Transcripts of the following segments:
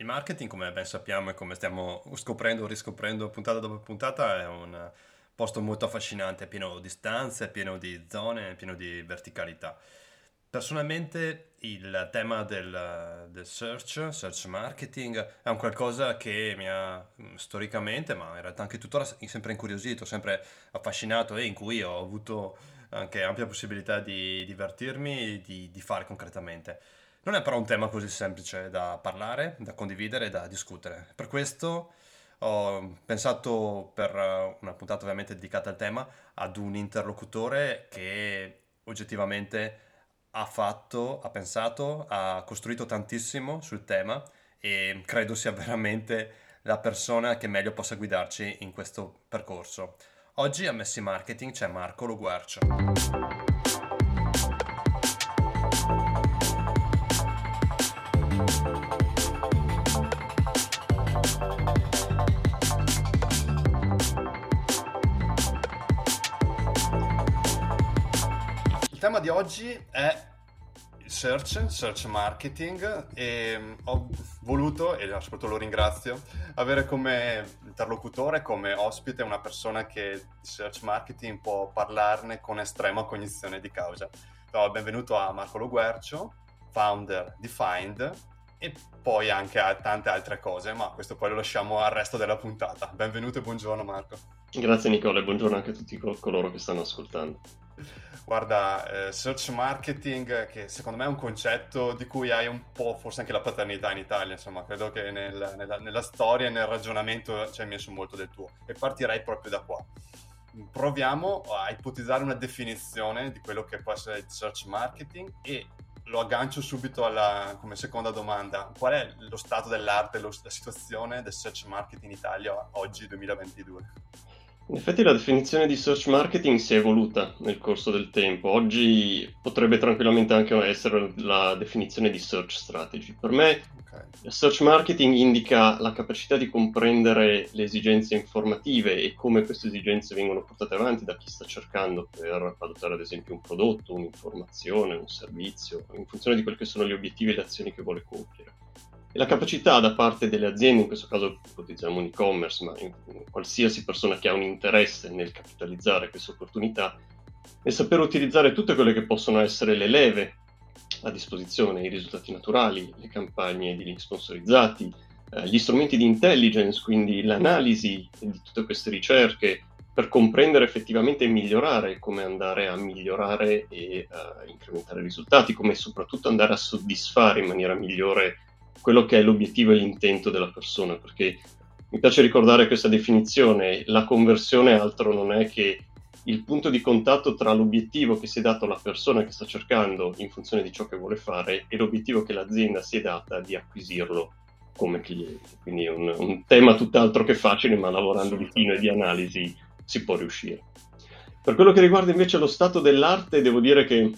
Il marketing, come ben sappiamo e come stiamo scoprendo, riscoprendo puntata dopo puntata, è un posto molto affascinante, pieno di stanze, pieno di zone, pieno di verticalità. Personalmente il tema del, del, search, search marketing, è un qualcosa che mi ha storicamente, ma in realtà anche tuttora sempre incuriosito, sempre affascinato e in cui ho avuto anche ampia possibilità di divertirmi e di, di fare concretamente. Non è però un tema così semplice da parlare, da condividere, da discutere. Per questo ho pensato per una puntata ovviamente dedicata al tema ad un interlocutore che oggettivamente ha fatto, ha pensato, ha costruito tantissimo sul tema e credo sia veramente la persona che meglio possa guidarci in questo percorso. Oggi a Messi Marketing c'è Marco Loguarcio. Di oggi è search, search marketing e mm, ho voluto, e soprattutto lo ringrazio, avere come interlocutore, come ospite una persona che di search marketing può parlarne con estrema cognizione di causa. No, benvenuto a Marco Loguercio, founder di Find e poi anche a tante altre cose, ma questo poi lo lasciamo al resto della puntata. Benvenuto e buongiorno Marco. Grazie Nicola e buongiorno anche a tutti coloro che stanno ascoltando. Guarda, eh, search marketing, che secondo me è un concetto di cui hai un po' forse anche la paternità in Italia, insomma, credo che nel, nella, nella, storia e nel ragionamento ci hai messo molto del tuo. E partirei proprio da qua. Proviamo a ipotizzare una definizione di quello che può essere il search marketing e lo aggancio subito alla, come seconda domanda. Qual è lo stato dell'arte, lo, la situazione del search marketing in Italia oggi, 2022? In effetti la definizione di search marketing si è evoluta nel corso del tempo. Oggi potrebbe tranquillamente anche essere la definizione di search strategy. Per me okay. search marketing indica la capacità di comprendere le esigenze informative e come queste esigenze vengono portate avanti da chi sta cercando per valutare ad esempio un prodotto, un'informazione, un servizio, in funzione di quelli che sono gli obiettivi e le azioni che vuole compiere e la capacità da parte delle aziende, in questo caso ipotizziamo un e-commerce, ma in, qualsiasi persona che ha un interesse nel capitalizzare questa opportunità, è saper utilizzare tutte quelle che possono essere le leve a disposizione, i risultati naturali, le campagne di link sponsorizzati, eh, gli strumenti di intelligence, quindi l'analisi di tutte queste ricerche per comprendere effettivamente e migliorare come andare a migliorare e uh, incrementare i risultati, come soprattutto andare a soddisfare in maniera migliore quello che è l'obiettivo e l'intento della persona, perché mi piace ricordare questa definizione, la conversione altro non è che il punto di contatto tra l'obiettivo che si è dato alla persona che sta cercando in funzione di ciò che vuole fare e l'obiettivo che l'azienda si è data di acquisirlo come cliente. Quindi è un, un tema tutt'altro che facile, ma lavorando di fino e di analisi si può riuscire. Per quello che riguarda invece lo stato dell'arte, devo dire che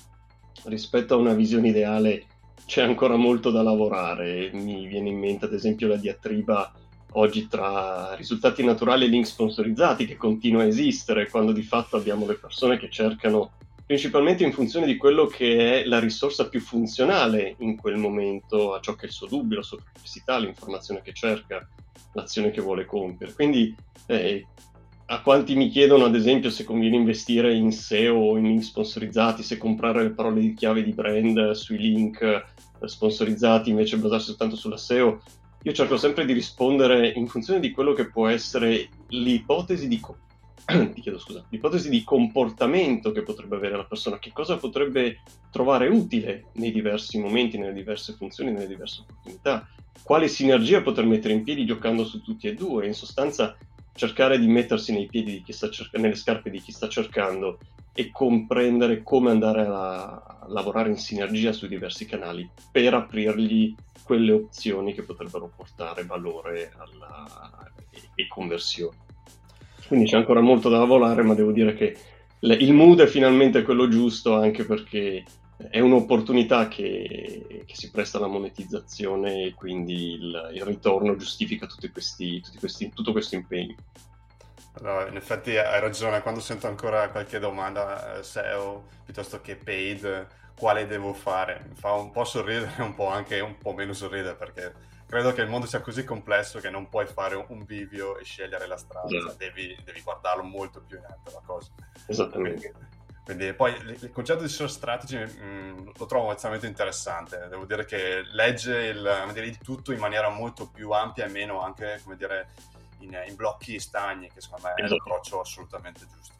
rispetto a una visione ideale c'è ancora molto da lavorare. Mi viene in mente ad esempio la diatriba oggi tra risultati naturali e link sponsorizzati che continua a esistere quando di fatto abbiamo le persone che cercano principalmente in funzione di quello che è la risorsa più funzionale in quel momento a ciò che è il suo dubbio, la sua perplessità, l'informazione che cerca, l'azione che vuole compiere. Quindi eh, a quanti mi chiedono ad esempio se conviene investire in SEO o in link sponsorizzati, se comprare le parole di chiave di brand sui link eh, sponsorizzati invece basarsi soltanto sulla SEO, io cerco sempre di rispondere in funzione di quello che può essere l'ipotesi di, co- scusa, l'ipotesi di comportamento che potrebbe avere la persona, che cosa potrebbe trovare utile nei diversi momenti, nelle diverse funzioni, nelle diverse opportunità, quale sinergia poter mettere in piedi giocando su tutti e due. In sostanza cercare di mettersi nei piedi di chi sta cercando, nelle scarpe di chi sta cercando e comprendere come andare a lavorare in sinergia sui diversi canali per aprirgli quelle opzioni che potrebbero portare valore alla, e, e conversioni. Quindi c'è ancora molto da lavorare, ma devo dire che il mood è finalmente quello giusto anche perché è un'opportunità che, che, si presta alla monetizzazione e quindi il, il ritorno giustifica tutti questi, tutti questi, tutto questo impegno. No, in effetti hai ragione, quando sento ancora qualche domanda eh, SEO piuttosto che paid, quale devo fare. Mi fa un po' sorridere e un po' anche un po' meno sorridere perché credo che il mondo sia così complesso che non puoi fare un bivio e scegliere la strada, yeah. devi, devi, guardarlo molto più in alto la cosa. Esattamente. Quindi, quindi poi il concetto di source strategy mh, mm, lo trovo estremamente interessante. Devo dire che legge il, dire, il, tutto in maniera molto più ampia e meno anche, come dire, in, in blocchi stagni, che secondo me esatto. è l'approccio assolutamente giusto.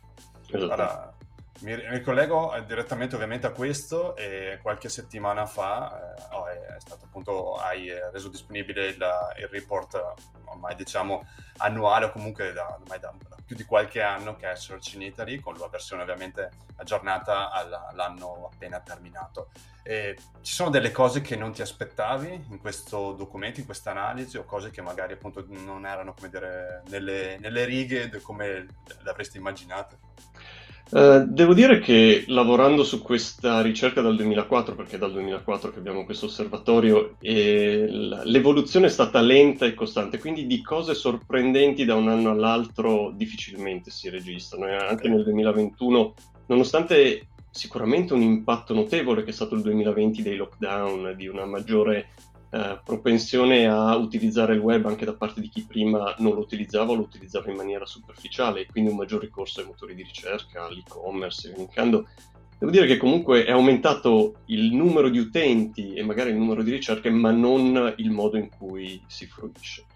Esatto. Allora, mi ricollego eh, direttamente ovviamente a questo e qualche settimana fa eh, oh, è stato appunto, hai reso disponibile il, il report ormai diciamo annuale o comunque da, ormai da, da, più di qualche anno che è Search in Italy con la versione ovviamente aggiornata all'anno appena terminato. E ci sono delle cose che non ti aspettavi in questo documento, in questa analisi o cose che magari appunto non erano come dire nelle, nelle righe come le avresti immaginate? Uh, devo dire che lavorando su questa ricerca dal 2004, perché è dal 2004 che abbiamo questo osservatorio, l'evoluzione è stata lenta e costante, quindi di cose sorprendenti da un anno all'altro difficilmente si registrano. E anche nel 2021, nonostante sicuramente un impatto notevole che è stato il 2020 dei lockdown, di una maggiore eh, propensione a utilizzare il web anche da parte di chi prima non lo utilizzava o lo utilizzava in maniera superficiale, quindi un maggior ricorso ai motori di ricerca, all'e-commerce, elencando. Devo dire che comunque è aumentato il numero di utenti e magari il numero di ricerche, ma non il modo in cui si fruisce.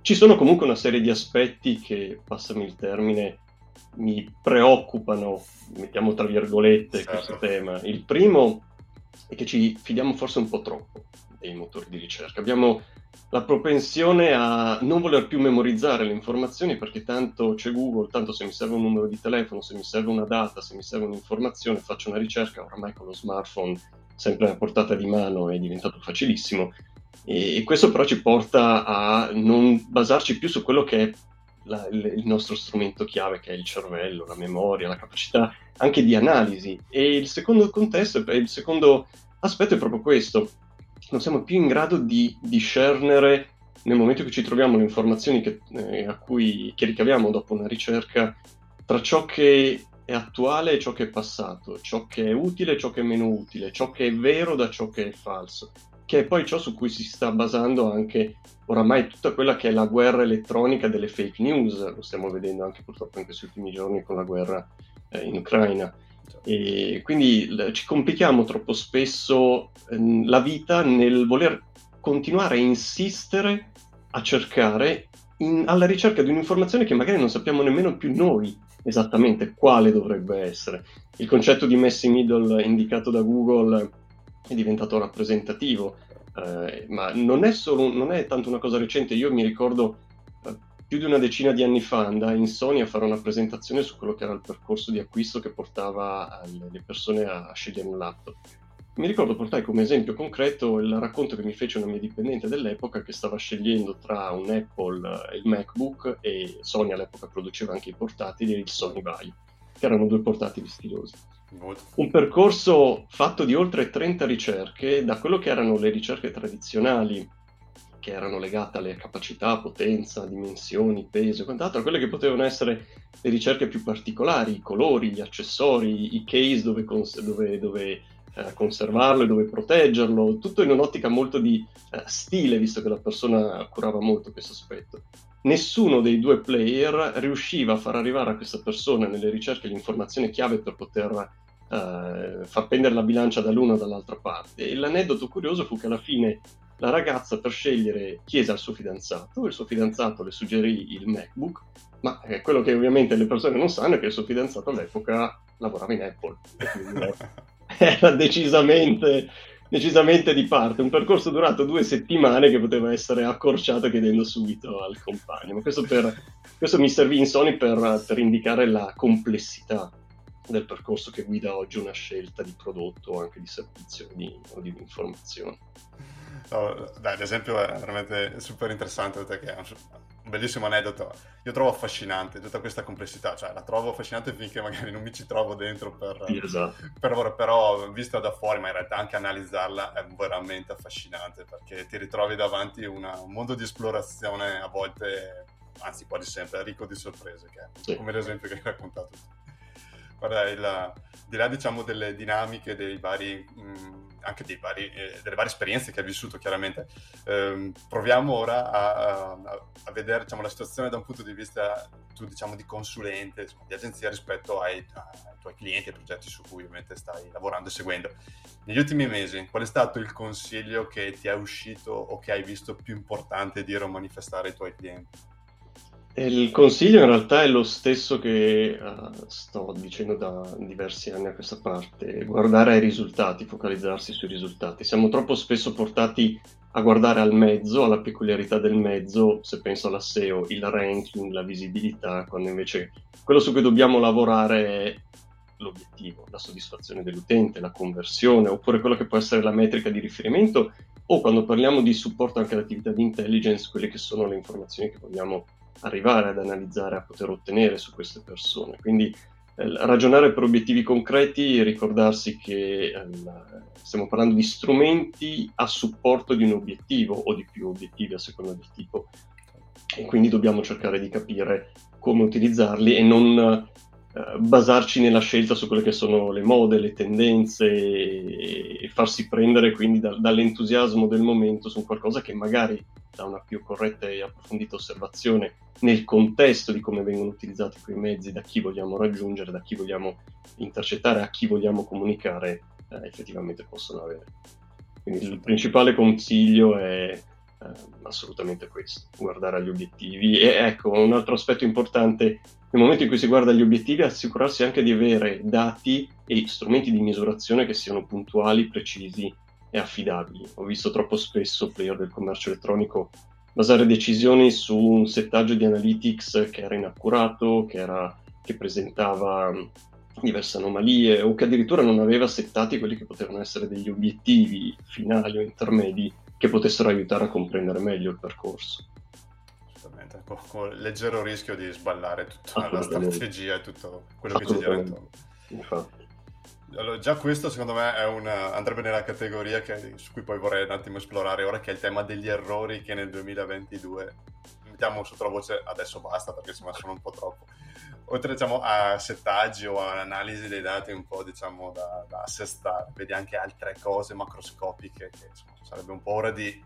Ci sono comunque una serie di aspetti che, passami il termine, mi preoccupano, mettiamo tra virgolette certo. questo tema. Il primo è che ci fidiamo forse un po' troppo dei motori di ricerca. Abbiamo la propensione a non voler più memorizzare le informazioni perché tanto c'è Google, tanto se mi serve un numero di telefono, se mi serve una data, se mi serve un'informazione, faccio una ricerca, oramai con lo smartphone sempre a portata di mano è diventato facilissimo. E, questo però ci porta a non basarci più su quello che è la, il nostro strumento chiave che è il cervello, la memoria, la capacità anche di analisi. E il secondo contesto, il secondo aspetto è proprio questo, non siamo più in grado di discernere nel momento che ci troviamo le informazioni che, eh, cui, che ricaviamo dopo una ricerca tra ciò che è attuale e ciò che è passato, ciò che è utile e ciò che è meno utile, ciò che è vero da ciò che è falso, che è poi ciò su cui si sta basando anche oramai tutta quella che è la guerra elettronica delle fake news, lo stiamo vedendo anche purtroppo in questi ultimi giorni con la guerra eh, in Ucraina. E quindi ci complichiamo troppo spesso ehm, la vita nel voler continuare a insistere a cercare in, alla ricerca di un'informazione che magari non sappiamo nemmeno più noi esattamente quale dovrebbe essere. Il concetto di messy middle indicato da Google è diventato rappresentativo, eh, ma non è, solo, non è tanto una cosa recente. Io mi ricordo più di una decina di anni fa andai in Sony a fare una presentazione su quello che era il percorso di acquisto che portava le persone a scegliere un laptop. Mi ricordo portai come esempio concreto il racconto che mi fece una mia dipendente dell'epoca che stava scegliendo tra un Apple e il MacBook e Sony all'epoca produceva anche i portatili e il Sony Vaio, che erano due portatili stilosi. Un percorso fatto di oltre 30 ricerche, da quello che erano le ricerche tradizionali che erano legate alle capacità, potenza, dimensioni, peso e quant'altro, quelle che potevano essere le ricerche più particolari, i colori, gli accessori, i case dove, cons- dove, dove eh, conservarlo e dove proteggerlo, tutto in un'ottica molto di eh, stile, visto che la persona curava molto questo aspetto. Nessuno dei due player riusciva a far arrivare a questa persona nelle ricerche l'informazione chiave per poter Uh, far pendere la bilancia dall'una o dall'altra parte. E l'aneddoto curioso fu che alla fine la ragazza per scegliere chiese al suo fidanzato, il suo fidanzato le suggerì il MacBook, ma eh, quello che ovviamente le persone non sanno è che il suo fidanzato all'epoca lavorava in Apple, quindi era decisamente, decisamente di parte, un percorso durato due settimane che poteva essere accorciato chiedendo subito al compagno, ma questo, per, questo mi servì in Sony per, per indicare la complessità del percorso che guida oggi una scelta di prodotto o anche di servizio di, o di informazione. No, dai, l'esempio è veramente super interessante perché è un, bellissimo aneddoto. Io trovo affascinante tutta questa complessità, cioè la trovo affascinante finché magari non mi ci trovo dentro per, esatto. per lavoro, però vista da fuori, ma in realtà anche analizzarla è veramente affascinante perché ti ritrovi davanti una, un mondo di esplorazione a volte, anzi quasi sempre, ricco di sorprese, che è sì. come l'esempio che hai raccontato. Guarda, il, di là diciamo delle dinamiche dei vari... Mh, mm, anche vari, eh, delle varie esperienze che hai vissuto chiaramente. Eh, proviamo ora a, a, a vedere diciamo, la situazione da un punto di vista tu, diciamo, di consulente, insomma, di agenzia rispetto ai, ai, tuoi clienti e progetti su cui ovviamente stai lavorando e seguendo. Negli ultimi mesi, qual è stato il consiglio che ti è uscito o che hai visto più importante dire o manifestare ai tuoi clienti? Il consiglio in realtà è lo stesso che uh, sto dicendo da diversi anni a questa parte, guardare ai risultati, focalizzarsi sui risultati. Siamo troppo spesso portati a guardare al mezzo, alla peculiarità del mezzo, se penso alla SEO, il ranking, la visibilità, quando invece quello su cui dobbiamo lavorare è l'obiettivo, la soddisfazione dell'utente, la conversione, oppure quello che può essere la metrica di riferimento, o quando parliamo di supporto anche all'attività di intelligence, quelle che sono le informazioni che vogliamo arrivare ad analizzare, a poter ottenere su queste persone. Quindi eh, ragionare per obiettivi concreti e ricordarsi che eh, stiamo parlando di strumenti a supporto di un obiettivo o di più obiettivi a seconda del tipo e quindi dobbiamo cercare di capire come utilizzarli e non basarci nella scelta su quelle che sono le mode, le tendenze e, farsi prendere quindi da, dall'entusiasmo del momento su qualcosa che magari da una più corretta e approfondita osservazione nel contesto di come vengono utilizzati quei mezzi, da chi vogliamo raggiungere, da chi vogliamo intercettare, a chi vogliamo comunicare, eh, effettivamente possono avere. Quindi il principale consiglio è eh, assolutamente questo, guardare agli obiettivi. E ecco, un altro aspetto importante, nel momento in cui si guarda agli obiettivi, assicurarsi anche di avere dati e strumenti di misurazione che siano puntuali, precisi e affidabili. Ho visto troppo spesso player del commercio elettronico basare decisioni su un settaggio di analytics che era inaccurato, che, era, che presentava diverse anomalie o che addirittura non aveva settati quelli che potevano essere degli obiettivi finali o intermedi che potessero aiutare a comprendere meglio il percorso. Assolutamente, con, con leggero rischio di sballare tutta la strategia e tutto quello che ci gira intorno. Infatti. Allora, già questo secondo me una, andrebbe nella categoria che, su cui poi vorrei un attimo esplorare ora, che è il tema degli errori che nel 2022 mettiamo sotto la voce adesso basta perché insomma sono un po' troppo. Oltre diciamo, a settaggi o all'analisi dei dati un po' diciamo da, da assestare, vedi anche altre cose macroscopiche che insomma, sarebbe un po' ora di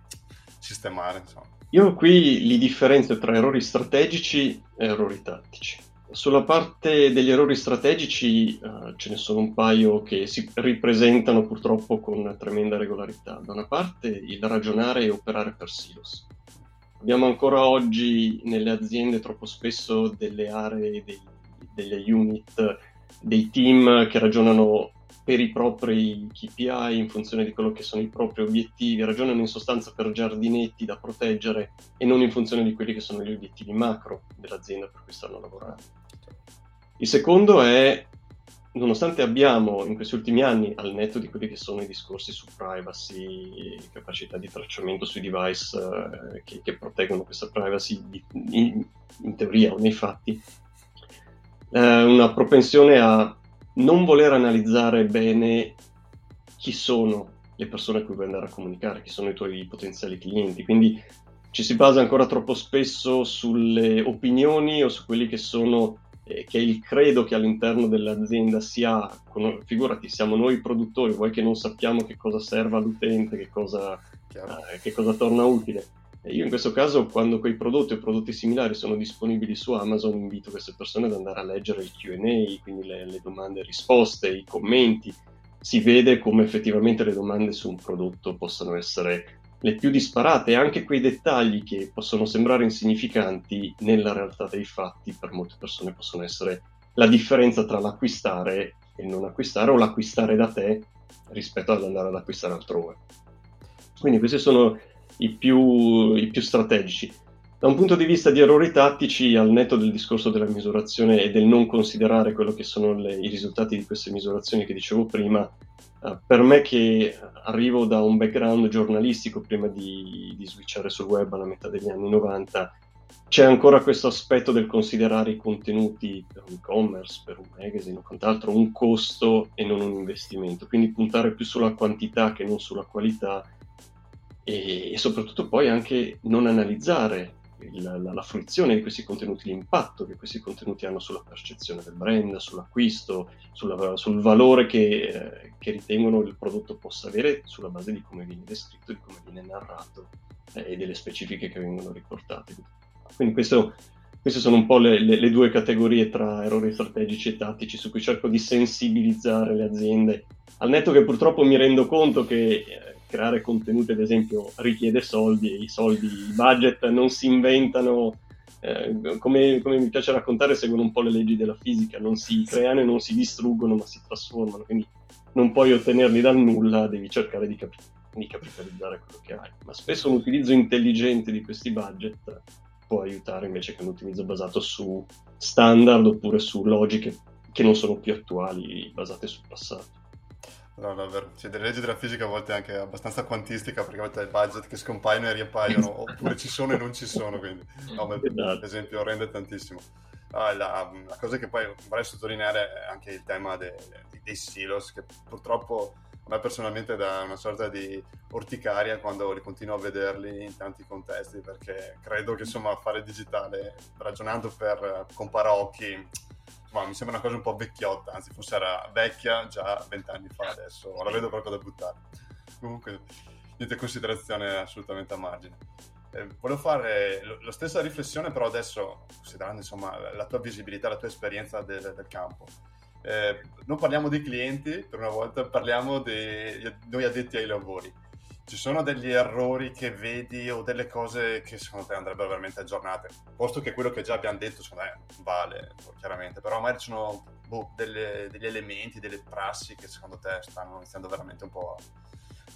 sistemare. Insomma. Io qui li differenzio tra errori strategici e errori tattici. Sulla parte degli errori strategici uh, ce ne sono un paio che si ripresentano purtroppo con tremenda regolarità. Da una parte il ragionare e operare per silos. Abbiamo ancora oggi nelle aziende troppo spesso delle aree, dei, delle unit, dei team che ragionano per i propri KPI in funzione di quello che sono i propri obiettivi, ragionano in sostanza per giardinetti da proteggere e non in funzione di quelli che sono gli obiettivi macro dell'azienda per cui stanno lavorando. Il secondo è, nonostante abbiamo in questi ultimi anni, al netto di quelli che sono i discorsi su privacy, capacità di tracciamento sui device eh, che, che, proteggono questa privacy in, in teoria o nei fatti, eh, una propensione a non voler analizzare bene chi sono le persone a cui vuoi andare a comunicare, chi sono i tuoi potenziali clienti. Quindi ci si basa ancora troppo spesso sulle opinioni o su quelli che sono eh, che è il credo che all'interno dell'azienda si ha, figurati, siamo noi produttori, vuoi che non sappiamo che cosa serve all'utente, che cosa, eh, che cosa torna utile. Io in questo caso, quando quei prodotti o prodotti similari sono disponibili su Amazon, invito queste persone ad andare a leggere il QA, quindi le, le domande e risposte, i commenti. Si vede come effettivamente le domande su un prodotto possano essere le più disparate e anche quei dettagli che possono sembrare insignificanti, nella realtà dei fatti per molte persone possono essere la differenza tra l'acquistare e il non acquistare o l'acquistare da te rispetto ad andare ad acquistare altrove. Quindi questi sono i più, i più strategici. Da un punto di vista di errori tattici, al netto del discorso della misurazione e del non considerare quello che sono le, i risultati di queste misurazioni che dicevo prima, uh, per me che arrivo da un background giornalistico prima di, di switchare sul web alla metà degli anni 90, c'è ancora questo aspetto del considerare i contenuti per un e-commerce, per un magazine o quant'altro un costo e non un investimento, quindi puntare più sulla quantità che non sulla qualità e, e soprattutto poi anche non analizzare la, la, la, fruizione di questi contenuti, l'impatto che questi contenuti hanno sulla percezione del brand, sull'acquisto, sulla, sul valore che, eh, che, ritengono il prodotto possa avere sulla base di come viene descritto, di come viene narrato eh, e delle specifiche che vengono riportate. Quindi questo, queste sono un po' le, le, le due categorie tra errori strategici e tattici su cui cerco di sensibilizzare le aziende, al netto che purtroppo mi rendo conto che eh, creare contenuti, ad esempio, richiede soldi e i soldi, i budget non si inventano, eh, come, come, mi piace raccontare, seguono un po' le leggi della fisica, non si creano e non si distruggono, ma si trasformano, quindi non puoi ottenerli dal nulla, devi cercare di, cap- di capitalizzare quello che hai. Ma spesso un utilizzo intelligente di questi budget può aiutare invece che un utilizzo basato su standard oppure su logiche che non sono più attuali, basate sul passato. No, no, vero. Cioè, delle leggi della fisica a volte anche abbastanza quantistica, perché a volte hai budget che scompaiono e riappaiono, oppure ci sono e non ci sono, quindi no, esatto. l'esempio rende tantissimo. Ah, la, la, cosa che poi vorrei sottolineare è anche il tema de, de, dei silos, che purtroppo a me personalmente dà una sorta di orticaria quando li continuo a vederli in tanti contesti, perché credo che insomma fare digitale, ragionando per comparocchi, ma mi sembra una cosa un po' vecchiotta, anzi forse era vecchia già vent'anni fa adesso, la vedo proprio da buttare. Comunque, niente considerazione assolutamente a margine. Eh, volevo fare la stessa riflessione, però adesso, considerando insomma la tua visibilità, la tua esperienza del, del campo. Eh, non parliamo dei clienti, per una volta parliamo di noi addetti ai lavori ci sono degli errori che vedi o delle cose che secondo te andrebbero veramente aggiornate? Posto che quello che già abbiamo detto, secondo me, vale, chiaramente, però magari ci sono boh, delle, degli elementi, delle prassi che secondo te stanno iniziando veramente un po' a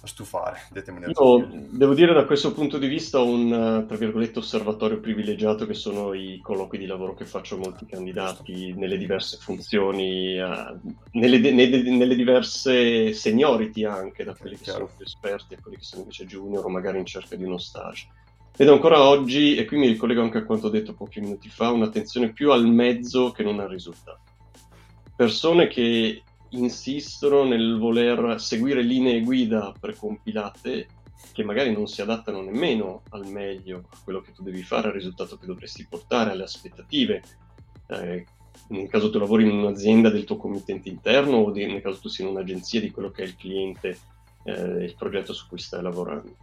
a stufare. Io devo dire da questo punto di vista un, tra virgolette, osservatorio privilegiato che sono i colloqui di lavoro che faccio a molti candidati nelle diverse funzioni, uh, nelle, nelle, nelle, diverse seniority anche, da quelli che Chiaro. sono più esperti a quelli che sono invece junior o magari in cerca di uno stage. Vedo ancora oggi, e qui mi ricollego anche a quanto detto pochi minuti fa, un'attenzione più al mezzo che non al risultato. Persone che insistono nel voler seguire linee guida precompilate che magari non si adattano nemmeno al meglio a quello che tu devi fare, al risultato che dovresti portare, alle aspettative. Eh, nel caso tu lavori in un'azienda del tuo committente interno o di, nel caso tu sia in un'agenzia di quello che è il cliente, eh, il progetto su cui stai lavorando.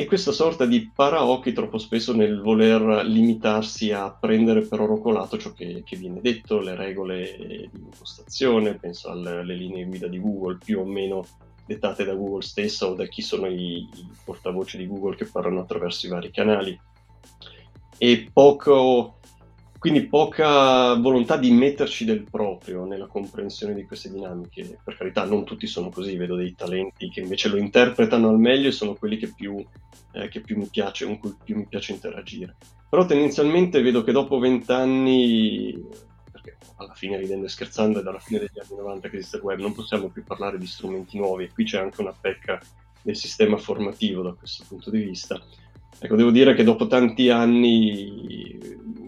E questa sorta di paraocchi troppo spesso nel voler limitarsi a prendere per oro colato ciò che, che viene detto, le regole di impostazione, penso alle, alle, linee guida di Google, più o meno dettate da Google stessa o da chi sono i, i portavoce di Google che parlano attraverso i vari canali. E poco, quindi poca volontà di metterci del proprio nella comprensione di queste dinamiche. Per carità, non tutti sono così, vedo dei talenti che invece lo interpretano al meglio e sono quelli che più, eh, che più mi piace, con cui più mi piace interagire. Però tendenzialmente vedo che dopo vent'anni, perché alla fine ridendo e scherzando è dalla fine degli anni 90 che esiste il web, non possiamo più parlare di strumenti nuovi e qui c'è anche una pecca del sistema formativo da questo punto di vista Ecco, devo dire che dopo tanti anni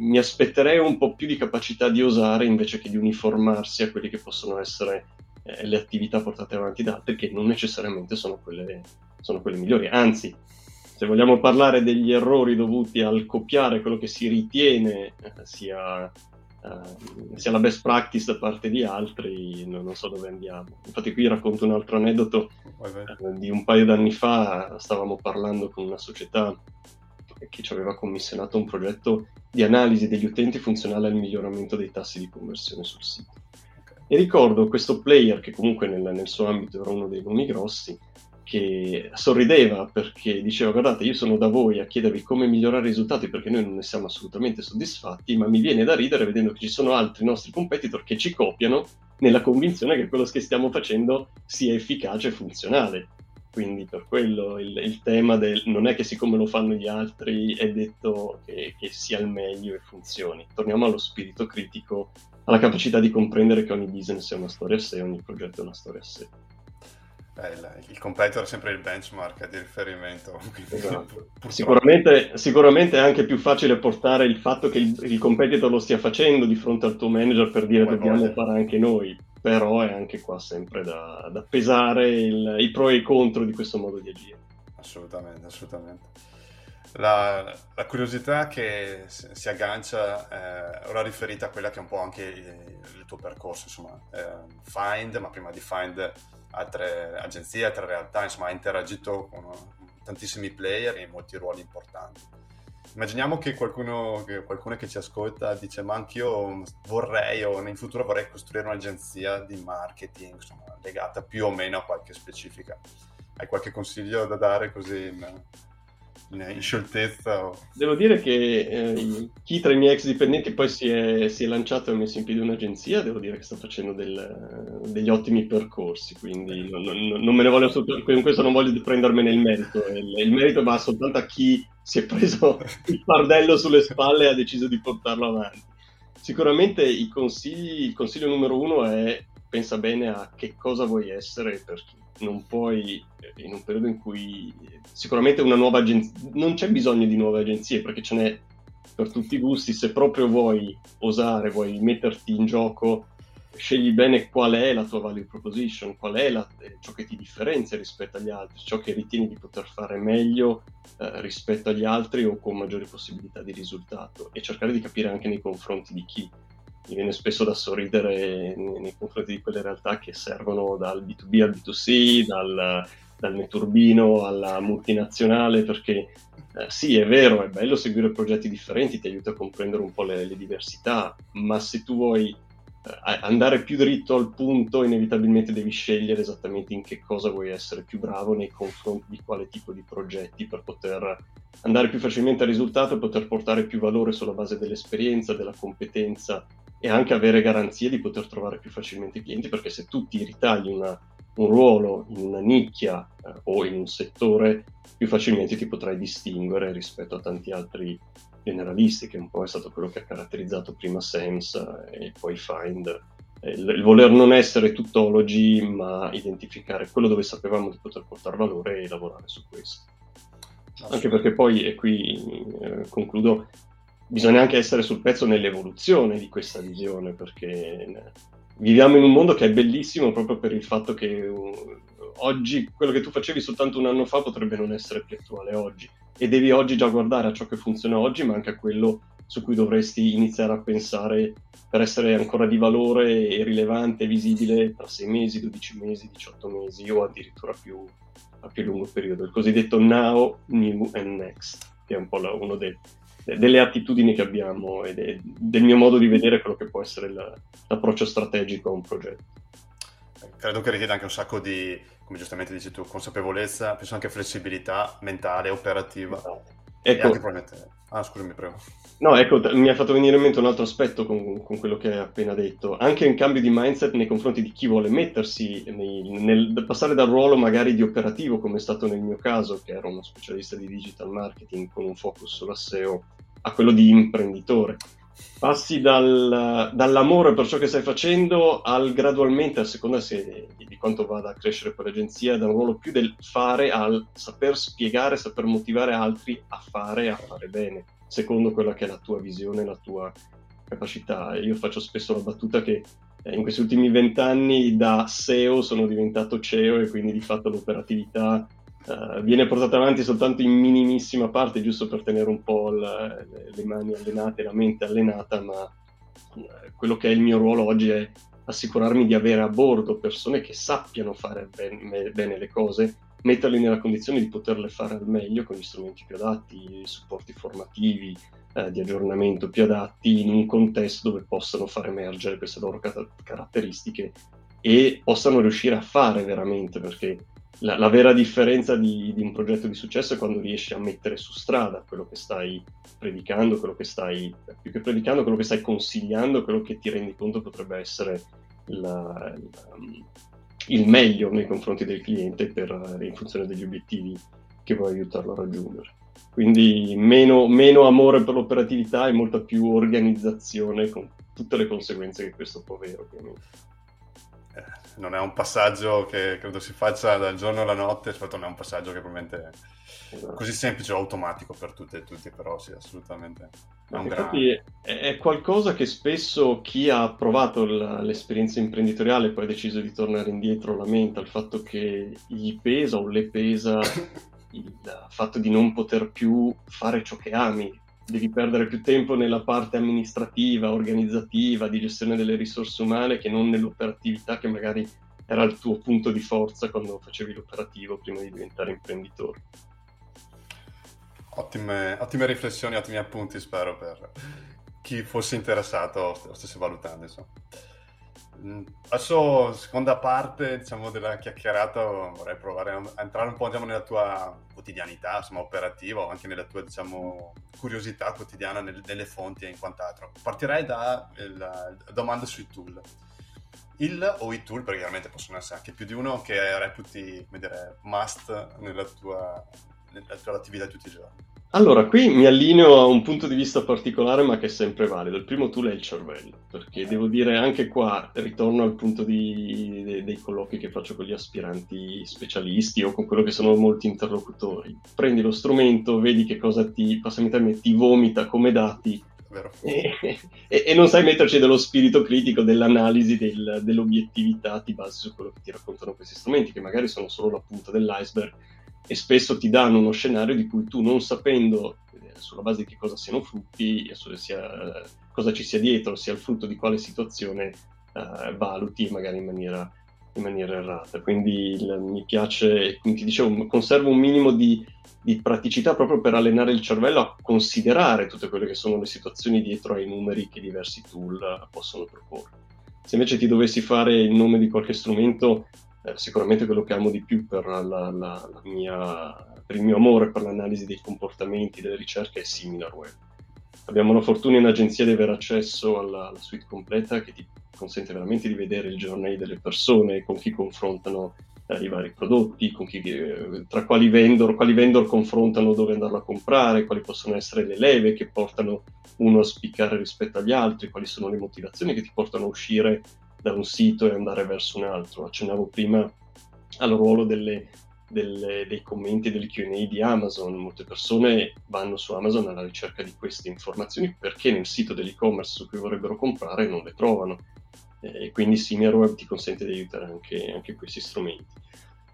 mi aspetterei un po' più di capacità di osare invece che di uniformarsi a quelle che possono essere eh, le attività portate avanti da altri, che non necessariamente sono quelle, sono quelle migliori. Anzi, se vogliamo parlare degli errori dovuti al copiare quello che si ritiene eh, sia Uh, sia la best practice da parte di altri, non, non, so dove andiamo. Infatti qui racconto un altro aneddoto uh, di un paio d'anni fa, stavamo parlando con una società che ci aveva commissionato un progetto di analisi degli utenti funzionale al miglioramento dei tassi di conversione sul sito. E ricordo questo player, che comunque nel, nel suo ambito era uno dei nomi grossi, che sorrideva perché diceva guardate io sono da voi a chiedervi come migliorare i risultati perché noi non ne siamo assolutamente soddisfatti, ma mi viene da ridere vedendo che ci sono altri nostri competitor che ci copiano nella convinzione che quello che stiamo facendo sia efficace e funzionale. Quindi per quello il, il tema del non è che siccome lo fanno gli altri è detto che, che sia il meglio e funzioni. Torniamo allo spirito critico, alla capacità di comprendere che ogni business è una storia a sé, ogni progetto è una storia a sé. Eh, il, competitor è sempre il benchmark di riferimento. Esatto. Sicuramente, sicuramente, è anche più facile portare il fatto che il, il, competitor lo stia facendo di fronte al tuo manager per dire Poi dobbiamo fare anche noi, però è anche qua sempre da, da pesare il, i pro e i contro di questo modo di agire. Assolutamente, assolutamente. La, la, curiosità che si aggancia eh, ora riferita a quella che è un po' anche il, il tuo percorso, insomma, eh, Find, ma prima di Find altre agenzie, altre realtà, insomma, hai interagito con tantissimi player in molti ruoli importanti. Immaginiamo che qualcuno, che qualcuno che ci ascolta dice ma anch'io vorrei o in futuro vorrei costruire un'agenzia di marketing insomma, legata più o meno a qualche specifica. Hai qualche consiglio da dare così in, in scioltezza? O... Devo dire che eh, chi tra i miei ex dipendenti poi si è, si è, lanciato e ha messo in piedi un'agenzia, devo dire che sta facendo del, degli ottimi percorsi, quindi non, non, non me ne voglio con questo non voglio prendermene il merito, il, il merito va soltanto a chi si è preso il fardello sulle spalle e ha deciso di portarlo avanti. Sicuramente consigli, il consiglio numero uno è pensa bene a che cosa vuoi essere e per chi non puoi, eh, in un periodo in cui sicuramente una nuova agenzia, non c'è bisogno di nuove agenzie perché ce n'è per tutti i gusti, se proprio vuoi osare, vuoi metterti in gioco, scegli bene qual è la tua value proposition, qual è la, eh, ciò che ti differenzia rispetto agli altri, ciò che ritieni di poter fare meglio eh, rispetto agli altri o con maggiori possibilità di risultato e cercare di capire anche nei confronti di chi. Mi viene spesso da sorridere nei, nei, confronti di quelle realtà che servono dal B2B al B2C, dal, dal neturbino alla multinazionale, perché eh, sì, è vero, è bello seguire progetti differenti, ti aiuta a comprendere un po' le, le diversità, ma se tu vuoi andare più dritto al punto, inevitabilmente devi scegliere esattamente in che cosa vuoi essere più bravo nei confronti di quale tipo di progetti per poter andare più facilmente al risultato e poter portare più valore sulla base dell'esperienza, della competenza e anche avere garanzie di poter trovare più facilmente i clienti, perché se tu ti ritagli una, un ruolo in una nicchia eh, o in un settore, più facilmente ti potrai distinguere rispetto a tanti altri generalisti, che un po' è stato quello che ha caratterizzato prima SAMS eh, e poi Find. Il, il, voler non essere tuttologi, ma identificare quello dove sapevamo di poter portare valore e lavorare su questo. Anche perché poi, e qui eh, concludo, bisogna anche essere sul pezzo nell'evoluzione di questa visione, perché viviamo in un mondo che è bellissimo proprio per il fatto che uh, oggi quello che tu facevi soltanto un anno fa potrebbe non essere più attuale oggi e devi oggi già guardare a ciò che funziona oggi, ma anche a quello su cui dovresti iniziare a pensare per essere ancora di valore e rilevante e visibile tra 6 mesi, 12 mesi, 18 mesi o addirittura più, a più lungo periodo, il cosiddetto now, new and next, che è un po' la, uno dei, delle attitudini che abbiamo e de, del mio modo di vedere quello che può essere la, l'approccio strategico a un progetto. Credo che richieda anche un sacco di, come giustamente dici tu, consapevolezza, penso anche flessibilità mentale, operativa. Ecco. Ah, scusami, prego. No, ecco, mi ha fatto venire in mente un altro aspetto con, con, quello che hai appena detto. Anche un cambio di mindset nei confronti di chi vuole mettersi, nei, nel, passare dal ruolo magari di operativo, come è stato nel mio caso, che ero uno specialista di digital marketing con un focus sulla SEO, a quello di imprenditore. Passi dal, dall'amore per ciò che stai facendo al gradualmente, a seconda se, di quanto vada a crescere quell'agenzia, da un ruolo più del fare al saper spiegare, saper motivare altri a fare e a fare bene, secondo quella che è la tua visione, la tua capacità. Io faccio spesso la battuta che eh, in questi ultimi vent'anni da SEO sono diventato CEO e quindi di fatto l'operatività Uh, viene portata avanti soltanto in minimissima parte, giusto per tenere un po' la, le mani allenate, la mente allenata, ma uh, quello che è il mio ruolo oggi è assicurarmi di avere a bordo persone che sappiano fare ben, bene le cose, metterle nella condizione di poterle fare al meglio con gli strumenti più adatti, supporti formativi, uh, di aggiornamento più adatti, in un contesto dove possano far emergere queste loro car- caratteristiche e possano riuscire a fare veramente, perché la, la vera differenza di, di, un progetto di successo è quando riesci a mettere su strada quello che stai predicando, quello che stai, più che predicando, quello che stai consigliando, quello che ti rendi conto potrebbe essere la, la, il meglio nei confronti del cliente per, in funzione degli obiettivi che vuoi aiutarlo a raggiungere. Quindi meno, meno amore per l'operatività e molta più organizzazione con tutte le conseguenze che questo può avere ovviamente non è un passaggio che credo si faccia dal giorno alla notte, soprattutto non è un passaggio che probabilmente è esatto. così semplice o automatico per tutte e tutti, però sì, assolutamente. È, infatti gran... è qualcosa che spesso chi ha provato l'esperienza imprenditoriale e poi ha deciso di tornare indietro lamenta il fatto che gli pesa o le pesa il fatto di non poter più fare ciò che ami, devi perdere più tempo nella parte amministrativa, organizzativa, di gestione delle risorse umane che non nell'operatività che magari era il tuo punto di forza quando facevi l'operativo prima di diventare imprenditore. Ottime, ottime riflessioni, ottimi appunti spero per chi fosse interessato o stesse valutando. Insomma. Mm, adesso, seconda parte diciamo, della chiacchierata, vorrei provare a entrare un po' diciamo, nella tua quotidianità, insomma, operativa, o anche nella tua diciamo, curiosità quotidiana nel, nelle fonti e in quant'altro. Partirei da la domanda sui tool. Il o i tool, perché chiaramente possono essere anche più di uno, che reputi, come dire, must nella tua, nella tua attività di tutti i giorni. Allora, qui mi allineo a un punto di vista particolare, ma che è sempre valido. Il primo tool è il cervello, perché devo dire anche qua, ritorno al punto di, de, dei colloqui che faccio con gli aspiranti specialisti o con quello che sono molti interlocutori. Prendi lo strumento, vedi che cosa ti, passami termine, ti vomita come dati e, e, e, non sai metterci dello spirito critico, dell'analisi, del, dell'obiettività, ti basi su quello che ti raccontano questi strumenti, che magari sono solo la punta dell'iceberg e spesso ti danno uno scenario di cui tu non sapendo eh, sulla base di che cosa siano frutti, sia, cosa ci sia dietro, sia il frutto di quale situazione eh, valuti magari in maniera, in maniera errata. Quindi il, mi piace, come ti dicevo, conservo un minimo di, di praticità proprio per allenare il cervello a considerare tutte quelle che sono le situazioni dietro ai numeri che diversi tool possono proporre. Se invece ti dovessi fare il nome di qualche strumento, eh, sicuramente quello che amo di più per, la, la, la mia, per, il mio amore per l'analisi dei comportamenti, delle ricerche è SimilarWeb. Abbiamo la fortuna in agenzia di avere accesso alla, alla suite completa che ti consente veramente di vedere il journey delle persone, con chi confrontano eh, i vari prodotti, chi, eh, tra quali vendor, quali vendor confrontano dove andarlo a comprare, quali possono essere le leve che portano uno a spiccare rispetto agli altri, quali sono le motivazioni che ti portano a uscire da un sito e andare verso un altro. Accennavo prima al ruolo delle, delle, dei commenti delle QA di Amazon. Molte persone vanno su Amazon alla ricerca di queste informazioni perché nel sito dell'e-commerce su cui vorrebbero comprare non le trovano. E quindi SimilarWeb ti consente di aiutare anche, anche questi strumenti.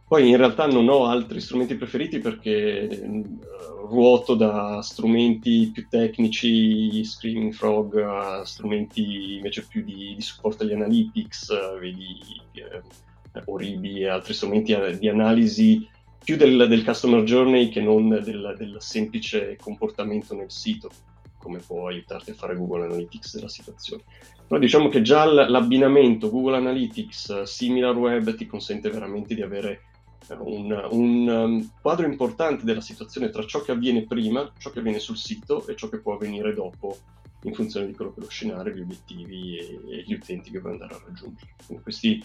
Poi in realtà non ho altri strumenti preferiti perché uh, ruoto da strumenti più tecnici, Screaming Frog, a strumenti invece più di, di supporto agli analytics, uh, vedi uh, Oribi e altri strumenti di analisi più del, del customer journey che non del, del, semplice comportamento nel sito, come può aiutarti a fare Google Analytics della situazione. Però diciamo che già l'abbinamento Google Analytics, SimilarWeb ti consente veramente di avere un, un um, quadro importante della situazione tra ciò che avviene prima, ciò che avviene sul sito e ciò che può avvenire dopo in funzione di quello che è lo scenario, gli obiettivi e, e gli utenti che vuoi andare a raggiungere. Quindi questi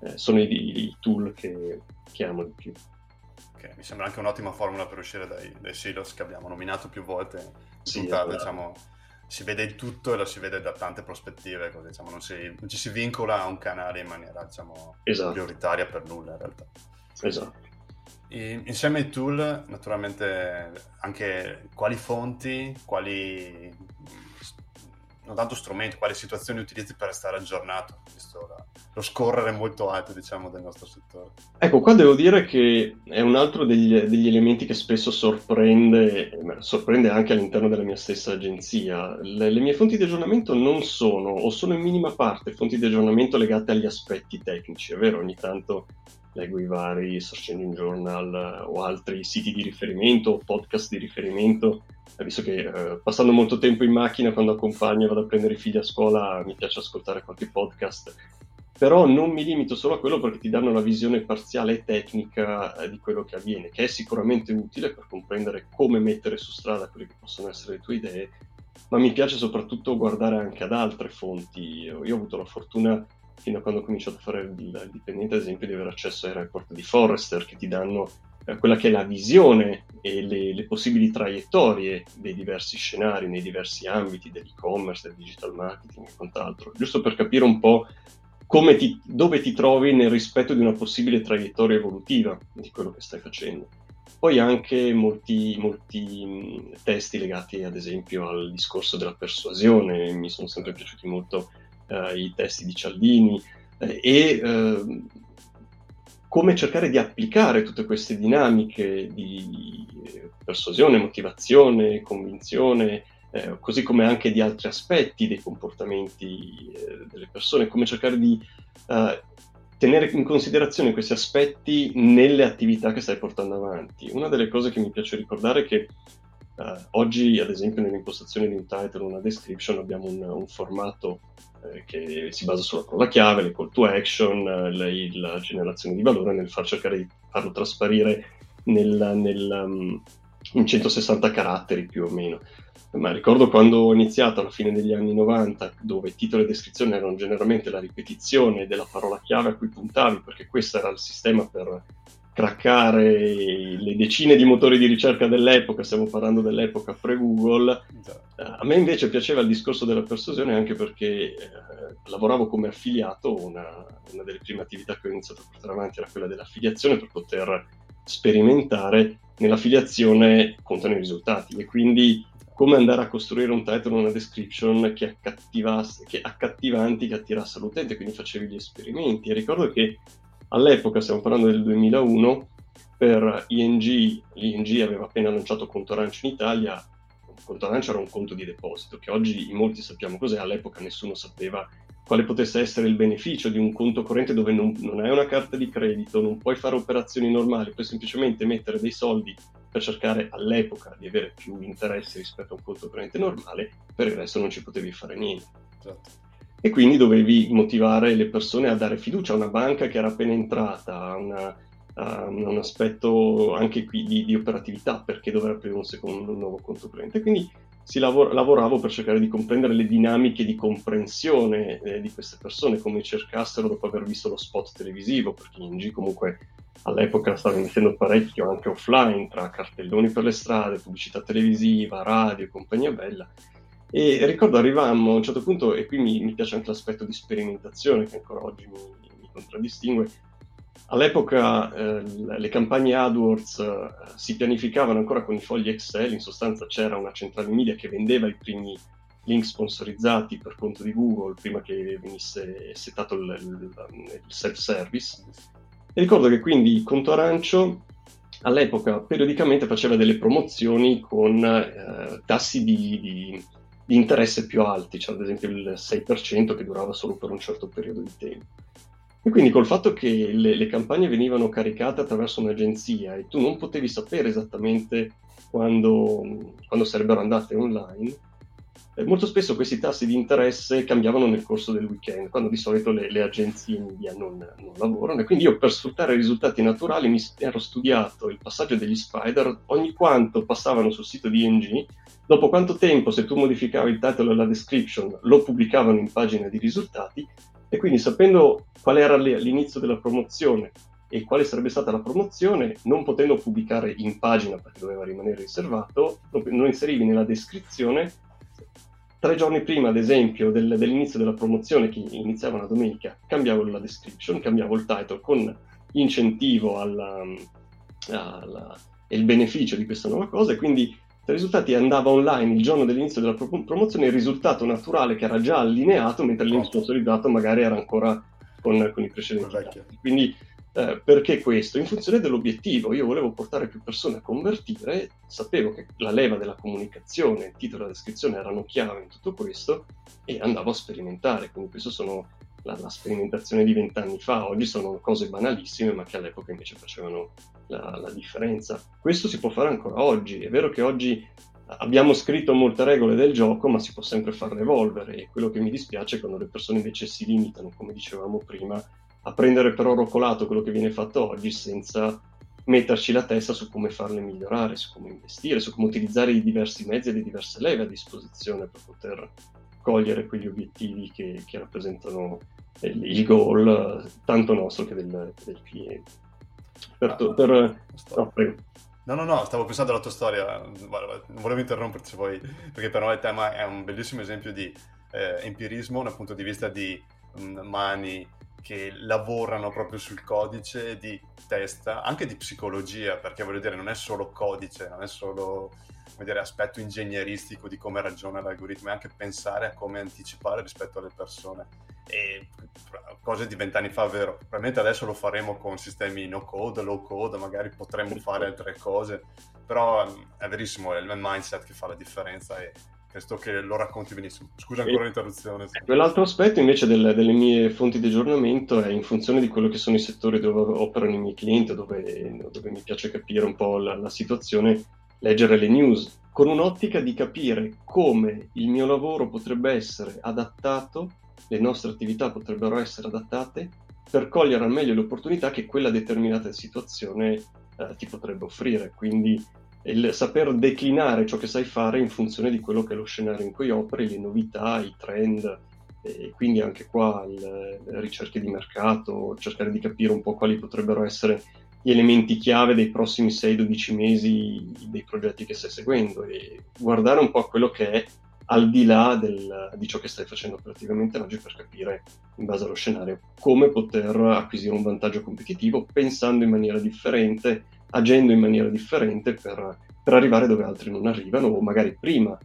eh, sono i, i, tool che, che amo di più. Okay, mi sembra anche un'ottima formula per uscire dai, dai silos che abbiamo nominato più volte. Sì, puntate, diciamo, si vede il tutto e lo si vede da tante prospettive, così, diciamo, non, si, non, ci si vincola a un canale in maniera diciamo, esatto. prioritaria per nulla in realtà. Esatto. Insieme ai tool, naturalmente, anche quali fonti, quali non tanto strumenti, quali situazioni utilizzi per restare aggiornato, visto la, lo scorrere molto alto, diciamo, del nostro settore. Ecco, qua devo dire che è un altro degli, degli elementi che spesso sorprende, sorprende anche all'interno della mia stessa agenzia. Le, le, mie fonti di aggiornamento non sono, o sono in minima parte, fonti di aggiornamento legate agli aspetti tecnici, è vero, ogni tanto leggo i vari Search Engine Journal eh, o altri siti di riferimento, podcast di riferimento, eh, visto che eh, passando molto tempo in macchina quando accompagno e vado a prendere i figli a scuola mi piace ascoltare qualche podcast, però non mi limito solo a quello perché ti danno la visione parziale e tecnica eh, di quello che avviene, che è sicuramente utile per comprendere come mettere su strada quelle che possono essere le tue idee, ma mi piace soprattutto guardare anche ad altre fonti. Io ho avuto la fortuna fino a quando ho cominciato a fare il dipendente, ad esempio, di avere accesso ai report di Forrester che ti danno eh, quella che è la visione e le, le, possibili traiettorie dei diversi scenari nei diversi ambiti dell'e-commerce, del digital marketing e quant'altro, giusto per capire un po' ti, dove ti trovi nel rispetto di una possibile traiettoria evolutiva di quello che stai facendo. Poi anche molti, molti testi legati ad esempio al discorso della persuasione, mi sono sempre piaciuti molto eh, i testi di Cialdini eh, e eh, come cercare di applicare tutte queste dinamiche di persuasione, motivazione, convinzione, eh, così come anche di altri aspetti dei comportamenti eh, delle persone, come cercare di eh, tenere in considerazione questi aspetti nelle attività che stai portando avanti. Una delle cose che mi piace ricordare è che Uh, oggi, ad esempio, nell'impostazione di un title una description abbiamo un, un formato eh, che si basa sulla parola chiave, le call to action, eh, le, la generazione di valore, nel far cercare di farlo trasparire nel, nel, um, in 160 caratteri più o meno. Ma ricordo quando ho iniziato alla fine degli anni 90, dove titolo e descrizione erano generalmente la ripetizione della parola chiave a cui puntavi, perché questo era il sistema per craccare le decine di motori di ricerca dell'epoca, stiamo parlando dell'epoca pre-Google. Esatto. A me invece piaceva il discorso della persuasione anche perché eh, lavoravo come affiliato, una, una, delle prime attività che ho iniziato a portare avanti era quella dell'affiliazione per poter sperimentare nell'affiliazione contano i risultati e quindi come andare a costruire un title una description che, accattivasse, che accattivanti, che attirasse l'utente, quindi facevi gli esperimenti e ricordo che All'epoca, stiamo parlando del 2001, per ING, l'ING aveva appena lanciato Conto Arancio in Italia, Conto Arancio era un conto di deposito, che oggi in molti sappiamo cos'è, all'epoca nessuno sapeva quale potesse essere il beneficio di un conto corrente dove non, non hai una carta di credito, non puoi fare operazioni normali, puoi semplicemente mettere dei soldi per cercare all'epoca di avere più interessi rispetto a un conto corrente normale, per il resto non ci potevi fare niente. Esatto e quindi dovevi motivare le persone a dare fiducia a una banca che era appena entrata, a, una, a un aspetto anche qui di, di, operatività perché dover aprire un secondo un nuovo conto corrente. Quindi si lavor- lavoravo per cercare di comprendere le dinamiche di comprensione eh, di queste persone, come cercassero dopo aver visto lo spot televisivo, perché ING comunque all'epoca stava mettendo parecchio anche offline, tra cartelloni per le strade, pubblicità televisiva, radio, compagnia bella, e ricordo arrivammo a un certo punto, e qui mi, mi piace anche l'aspetto di sperimentazione che ancora oggi mi, mi contraddistingue. All'epoca eh, le campagne AdWords eh, si pianificavano ancora con i fogli Excel, in sostanza c'era una centrale media che vendeva i primi link sponsorizzati per conto di Google prima che venisse settato il, il, il self-service. E ricordo che quindi Conto Arancio all'epoca periodicamente faceva delle promozioni con eh, tassi di, di di interesse più alti, cioè ad esempio il 6% che durava solo per un certo periodo di tempo. E quindi col fatto che le, le campagne venivano caricate attraverso un'agenzia e tu non potevi sapere esattamente quando, quando sarebbero andate online, eh, molto spesso questi tassi di interesse cambiavano nel corso del weekend, quando di solito le, le agenzie media non, non, lavorano. E quindi io per sfruttare i risultati naturali mi ero studiato il passaggio degli spider, ogni quanto passavano sul sito di ING Dopo quanto tempo, se tu modificavi il titolo e la description, lo pubblicavano in pagina di risultati e quindi sapendo qual era l'inizio della promozione e quale sarebbe stata la promozione, non potendo pubblicare in pagina perché doveva rimanere riservato, lo inserivi nella descrizione. Tre giorni prima, ad esempio, del, dell'inizio della promozione, che iniziava una domenica, cambiavo la description, cambiavo il title con incentivo alla, alla, e il beneficio di questa nuova cosa e quindi i risultati andava online il giorno dell'inizio della pro- promozione, il risultato naturale che era già allineato, mentre il link sponsorizzato magari era ancora con, con i precedenti. Quindi eh, perché questo? In funzione dell'obiettivo, io volevo portare più persone a convertire, sapevo che la leva della comunicazione, il titolo e la descrizione erano chiave in tutto questo e andavo a sperimentare, quindi questo sono la, la sperimentazione di vent'anni fa, oggi sono cose banalissime ma che all'epoca invece facevano la, la differenza. Questo si può fare ancora oggi, è vero che oggi abbiamo scritto molte regole del gioco, ma si può sempre farle evolvere. E quello che mi dispiace è quando le persone invece si limitano, come dicevamo prima, a prendere per oro colato quello che viene fatto oggi senza metterci la testa su come farle migliorare, su come investire, su come utilizzare i diversi mezzi e le diverse leve a disposizione per poter cogliere quegli obiettivi che, che rappresentano il, il, goal tanto nostro che del, del cliente. Per, ah, per... No, prego. No, no, no, stavo pensando alla tua storia, non volevo interromperti vuoi, perché per noi il tema è un bellissimo esempio di eh, empirismo dal punto di vista di mh, mm, mani che lavorano proprio sul codice di testa, anche di psicologia, perché voglio dire, non è solo codice, non è solo dire, aspetto ingegneristico di come ragiona l'algoritmo, è anche pensare a come anticipare rispetto alle persone. e cose di vent'anni fa, vero? Probabilmente adesso lo faremo con sistemi no code, low code, magari potremmo fare altre cose, però è verissimo, è il mindset che fa la differenza e questo che lo racconti benissimo. Scusa ancora l'interruzione. Quell'altro aspetto invece del, delle mie fonti di aggiornamento è in funzione di quello che sono i settori dove operano i miei clienti, dove, dove mi piace capire un po' la, la situazione, leggere le news, con un'ottica di capire come il mio lavoro potrebbe essere adattato, le nostre attività potrebbero essere adattate per cogliere al meglio le opportunità che quella determinata situazione eh, ti potrebbe offrire. Quindi il saper declinare ciò che sai fare in funzione di quello che è lo scenario in cui operi, le novità, i trend, e quindi anche qua le ricerche di mercato, cercare di capire un po' quali potrebbero essere gli elementi chiave dei prossimi 6-12 mesi dei progetti che stai seguendo e guardare un po' a quello che è al di là del, di ciò che stai facendo operativamente oggi per capire in base allo scenario come poter acquisire un vantaggio competitivo pensando in maniera differente, agendo in maniera differente per, per arrivare dove altri non arrivano o magari prima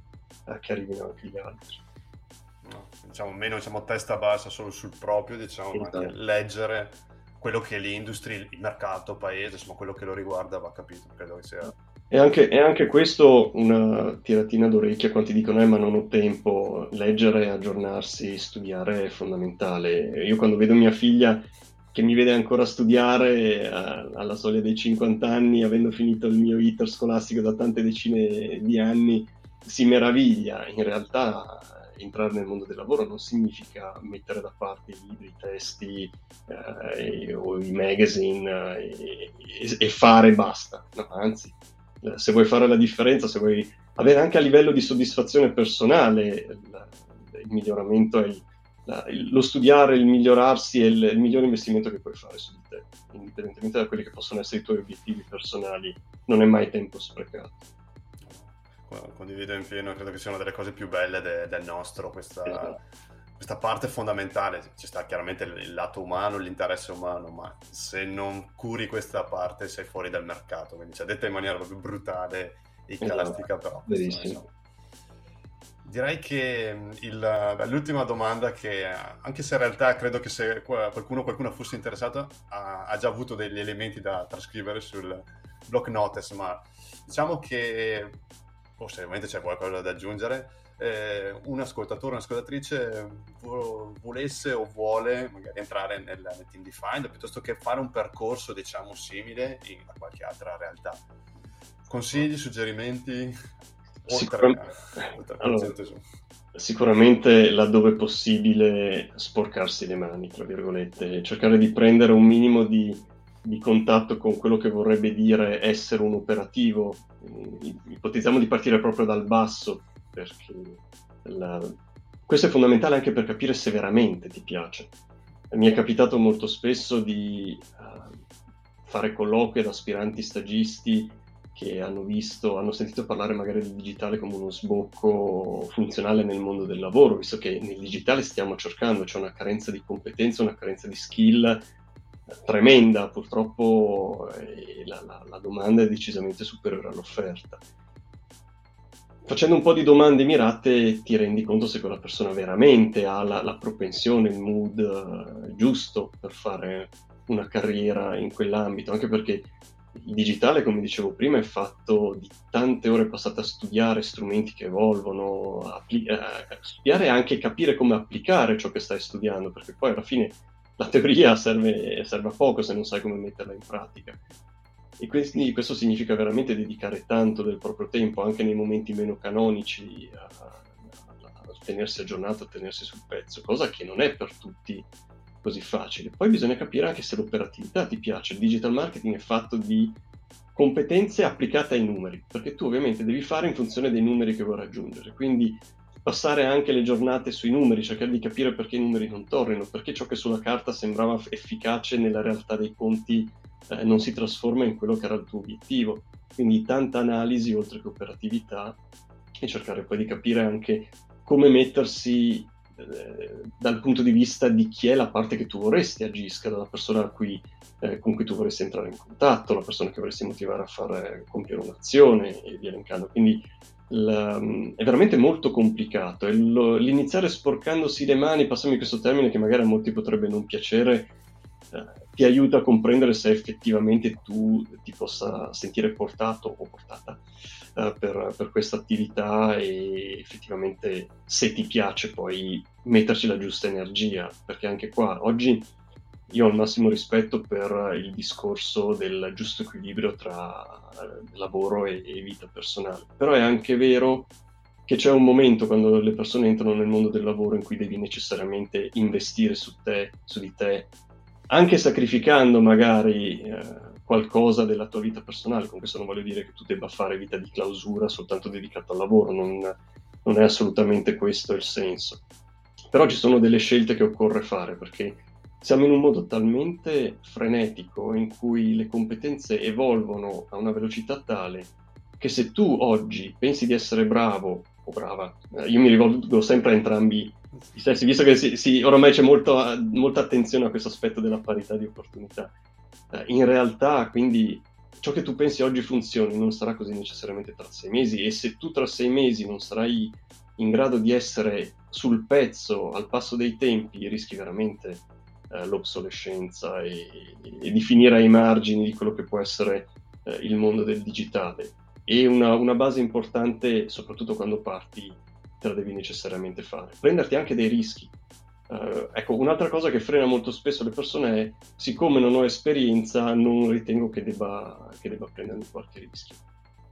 eh, che arrivino anche gli altri. No, diciamo meno diciamo, testa bassa solo sul proprio, diciamo, esatto. anche leggere quello che l'industria, il mercato, il paese, insomma quello che lo riguarda va capito, credo che sia... E anche, e anche questo una tiratina d'orecchia quando ti dicono eh ma non ho tempo, leggere, aggiornarsi, studiare è fondamentale. Io quando vedo mia figlia che mi vede ancora studiare eh, alla soglia dei 50 anni, avendo finito il mio iter scolastico da tante decine di anni, si meraviglia. In realtà entrare nel mondo del lavoro non significa mettere da parte i libri, i testi eh, o i magazine eh, e, e, fare basta. No, anzi, eh, se vuoi fare la differenza, se vuoi avere anche a livello di soddisfazione personale il, il miglioramento è il, la, il, lo studiare, il migliorarsi è il, il migliore investimento che puoi fare su di te, indipendentemente da quelli che possono essere i tuoi obiettivi personali, non è mai tempo sprecato condivido in pieno, credo che sia una delle cose più belle de- del nostro, questa, esatto. questa, parte fondamentale. Ci sta chiaramente il, il, lato umano, l'interesse umano, ma se non curi questa parte sei fuori dal mercato, quindi c'è detta in maniera proprio brutale e icalastica, esatto. però. Insomma, Direi che il, l'ultima domanda che, anche se in realtà credo che se qualcuno, qualcuno fosse interessato, ha, ha, già avuto degli elementi da trascrivere sul block notice, ma diciamo che o se ovviamente c'è qualcosa da aggiungere, eh, un ascoltatore, un'ascoltatrice volesse o vuole magari entrare nel, nel team defined piuttosto che fare un percorso diciamo simile in qualche altra realtà. Consigli, suggerimenti? Sicuramente, allora, sicuramente laddove è sporcarsi le mani, tra virgolette, cercare di prendere un minimo di di contatto con quello che vorrebbe dire essere un operativo. Ipotizziamo di partire proprio dal basso, perché la... questo è fondamentale anche per capire se veramente ti piace. Mi è capitato molto spesso di uh, fare colloqui ad aspiranti stagisti che hanno visto, hanno sentito parlare magari del digitale come uno sbocco funzionale nel mondo del lavoro, visto che nel digitale stiamo cercando, c'è una carenza di competenze, una carenza di skill tremenda, purtroppo eh, la, la, la, domanda è decisamente superiore all'offerta. Facendo un po' di domande mirate ti rendi conto se quella persona veramente ha la, la propensione, il mood uh, giusto per fare una carriera in quell'ambito, anche perché il digitale, come dicevo prima, è fatto di tante ore passate a studiare strumenti che evolvono, appli- a studiare e anche capire come applicare ciò che stai studiando, perché poi alla fine la teoria serve, serve, a poco se non sai come metterla in pratica. E quindi questo significa veramente dedicare tanto del proprio tempo, anche nei momenti meno canonici, a, a, a tenersi aggiornato, a tenersi sul pezzo, cosa che non è per tutti così facile. Poi bisogna capire anche se l'operatività ti piace. Il digital marketing è fatto di competenze applicate ai numeri, perché tu ovviamente devi fare in funzione dei numeri che vuoi raggiungere. Quindi passare anche le giornate sui numeri, cercare di capire perché i numeri non tornino, perché ciò che sulla carta sembrava efficace nella realtà dei conti eh, non si trasforma in quello che era il tuo obiettivo. Quindi tanta analisi oltre che operatività e cercare poi di capire anche come mettersi dal punto di vista di chi è la parte che tu vorresti agisca, dalla persona cui, eh, con cui tu vorresti entrare in contatto, la persona che vorresti motivare a fare, compiere un'azione e via elencando. Quindi l- è veramente molto complicato e lo- l'iniziare sporcandosi le mani, passami questo termine che magari a molti potrebbe non piacere, eh, ti aiuta a comprendere se effettivamente tu ti possa sentire portato o portata eh, per, per questa attività e effettivamente se ti piace poi metterci la giusta energia, perché anche qua oggi io ho il massimo rispetto per il discorso del giusto equilibrio tra eh, lavoro e, e, vita personale, però è anche vero che c'è un momento quando le persone entrano nel mondo del lavoro in cui devi necessariamente investire su te, su di te, anche sacrificando magari eh, qualcosa della tua vita personale. Con questo non voglio dire che tu debba fare vita di clausura soltanto dedicata al lavoro, non, non è assolutamente questo il senso. Però ci sono delle scelte che occorre fare perché siamo in un modo talmente frenetico in cui le competenze evolvono a una velocità tale che se tu oggi pensi di essere bravo o brava, eh, io mi rivolgo sempre a entrambi i sessi, visto che si, si, oramai c'è molto, molta attenzione a questo aspetto della parità di opportunità. Eh, in realtà, quindi, ciò che tu pensi oggi funzioni non sarà così necessariamente tra sei mesi e se tu tra sei mesi non sarai in grado di essere sul pezzo, al passo dei tempi, rischi veramente eh, l'obsolescenza e, e, di finire ai margini di quello che può essere eh, il mondo del digitale. E una, una, base importante, soprattutto quando parti, te la devi necessariamente fare. Prenderti anche dei rischi. Uh, ecco, un'altra cosa che frena molto spesso le persone è, siccome non ho esperienza, non ritengo che debba, che debba prendere qualche rischio.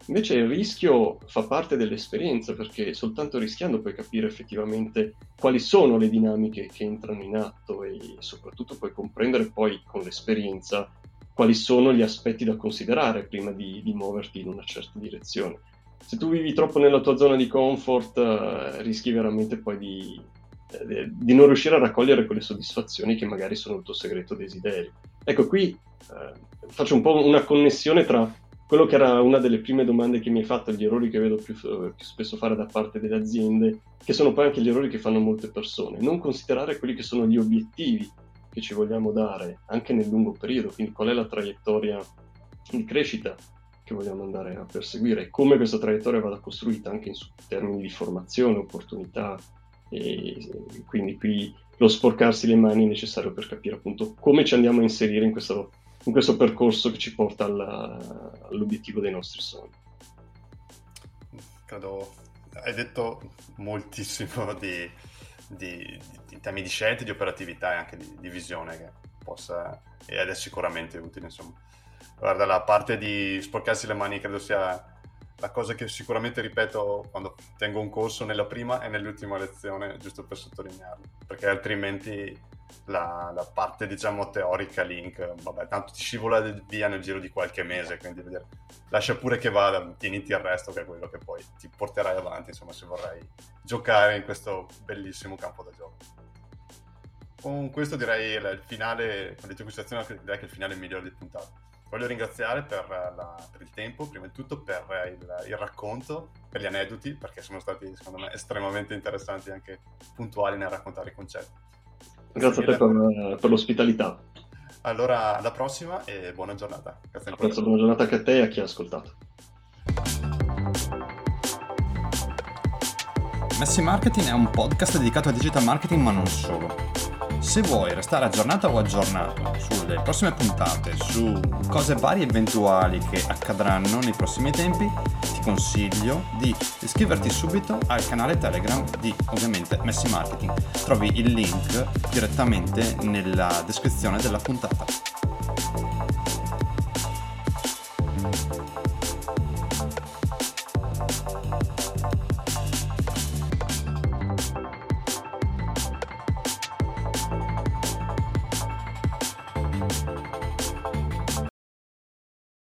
Invece il rischio fa parte dell'esperienza perché soltanto rischiando puoi capire effettivamente quali sono le dinamiche che entrano in atto e soprattutto puoi comprendere poi con l'esperienza quali sono gli aspetti da considerare prima di, di muoverti in una certa direzione. Se tu vivi troppo nella tua zona di comfort eh, rischi veramente poi di, eh, di non riuscire a raccogliere quelle soddisfazioni che magari sono il tuo segreto desiderio. Ecco, qui eh, faccio un po' una connessione tra quello che era una delle prime domande che mi hai fatto, gli errori che vedo più, più, spesso fare da parte delle aziende, che sono poi anche gli errori che fanno molte persone. Non considerare quelli che sono gli obiettivi che ci vogliamo dare anche nel lungo periodo, quindi qual è la traiettoria di crescita che vogliamo andare a perseguire come questa traiettoria vada costruita anche in termini di formazione, opportunità e quindi qui lo sporcarsi le mani è necessario per capire appunto come ci andiamo a inserire in questo in questo percorso che ci porta alla, all'obiettivo dei nostri sogni. Credo hai detto moltissimo di, di, di, temi di scelte, di operatività e anche di, di visione che possa ed è sicuramente utile. Insomma. Guarda, la parte di sporcarsi le mani credo sia la cosa che sicuramente ripeto quando tengo un corso nella prima e nell'ultima lezione, giusto per sottolinearlo, perché altrimenti la, la, parte diciamo teorica link vabbè tanto ti scivola via nel giro di qualche mese quindi vedere, lascia pure che vada tieniti il resto che è quello che poi ti porterai avanti insomma se vorrai giocare in questo bellissimo campo da gioco. Con questo direi il finale con le tue direi che è il finale migliore di puntata voglio ringraziare per, la, per, il tempo prima di tutto per il, il racconto per gli aneddoti perché sono stati secondo me estremamente interessanti e anche puntuali nel raccontare i concetti Grazie a te per, per, l'ospitalità. Allora, alla prossima e buona giornata. Grazie ancora. Buona giornata anche a te e a chi ha ascoltato. Messi Marketing è un podcast dedicato al digital marketing ma non solo. Se vuoi restare aggiornato o aggiornato sulle prossime puntate, su cose varie e eventuali che accadranno nei prossimi tempi, ti consiglio di iscriverti subito al canale Telegram di ovviamente Messi Marketing. Trovi il link direttamente nella descrizione della puntata.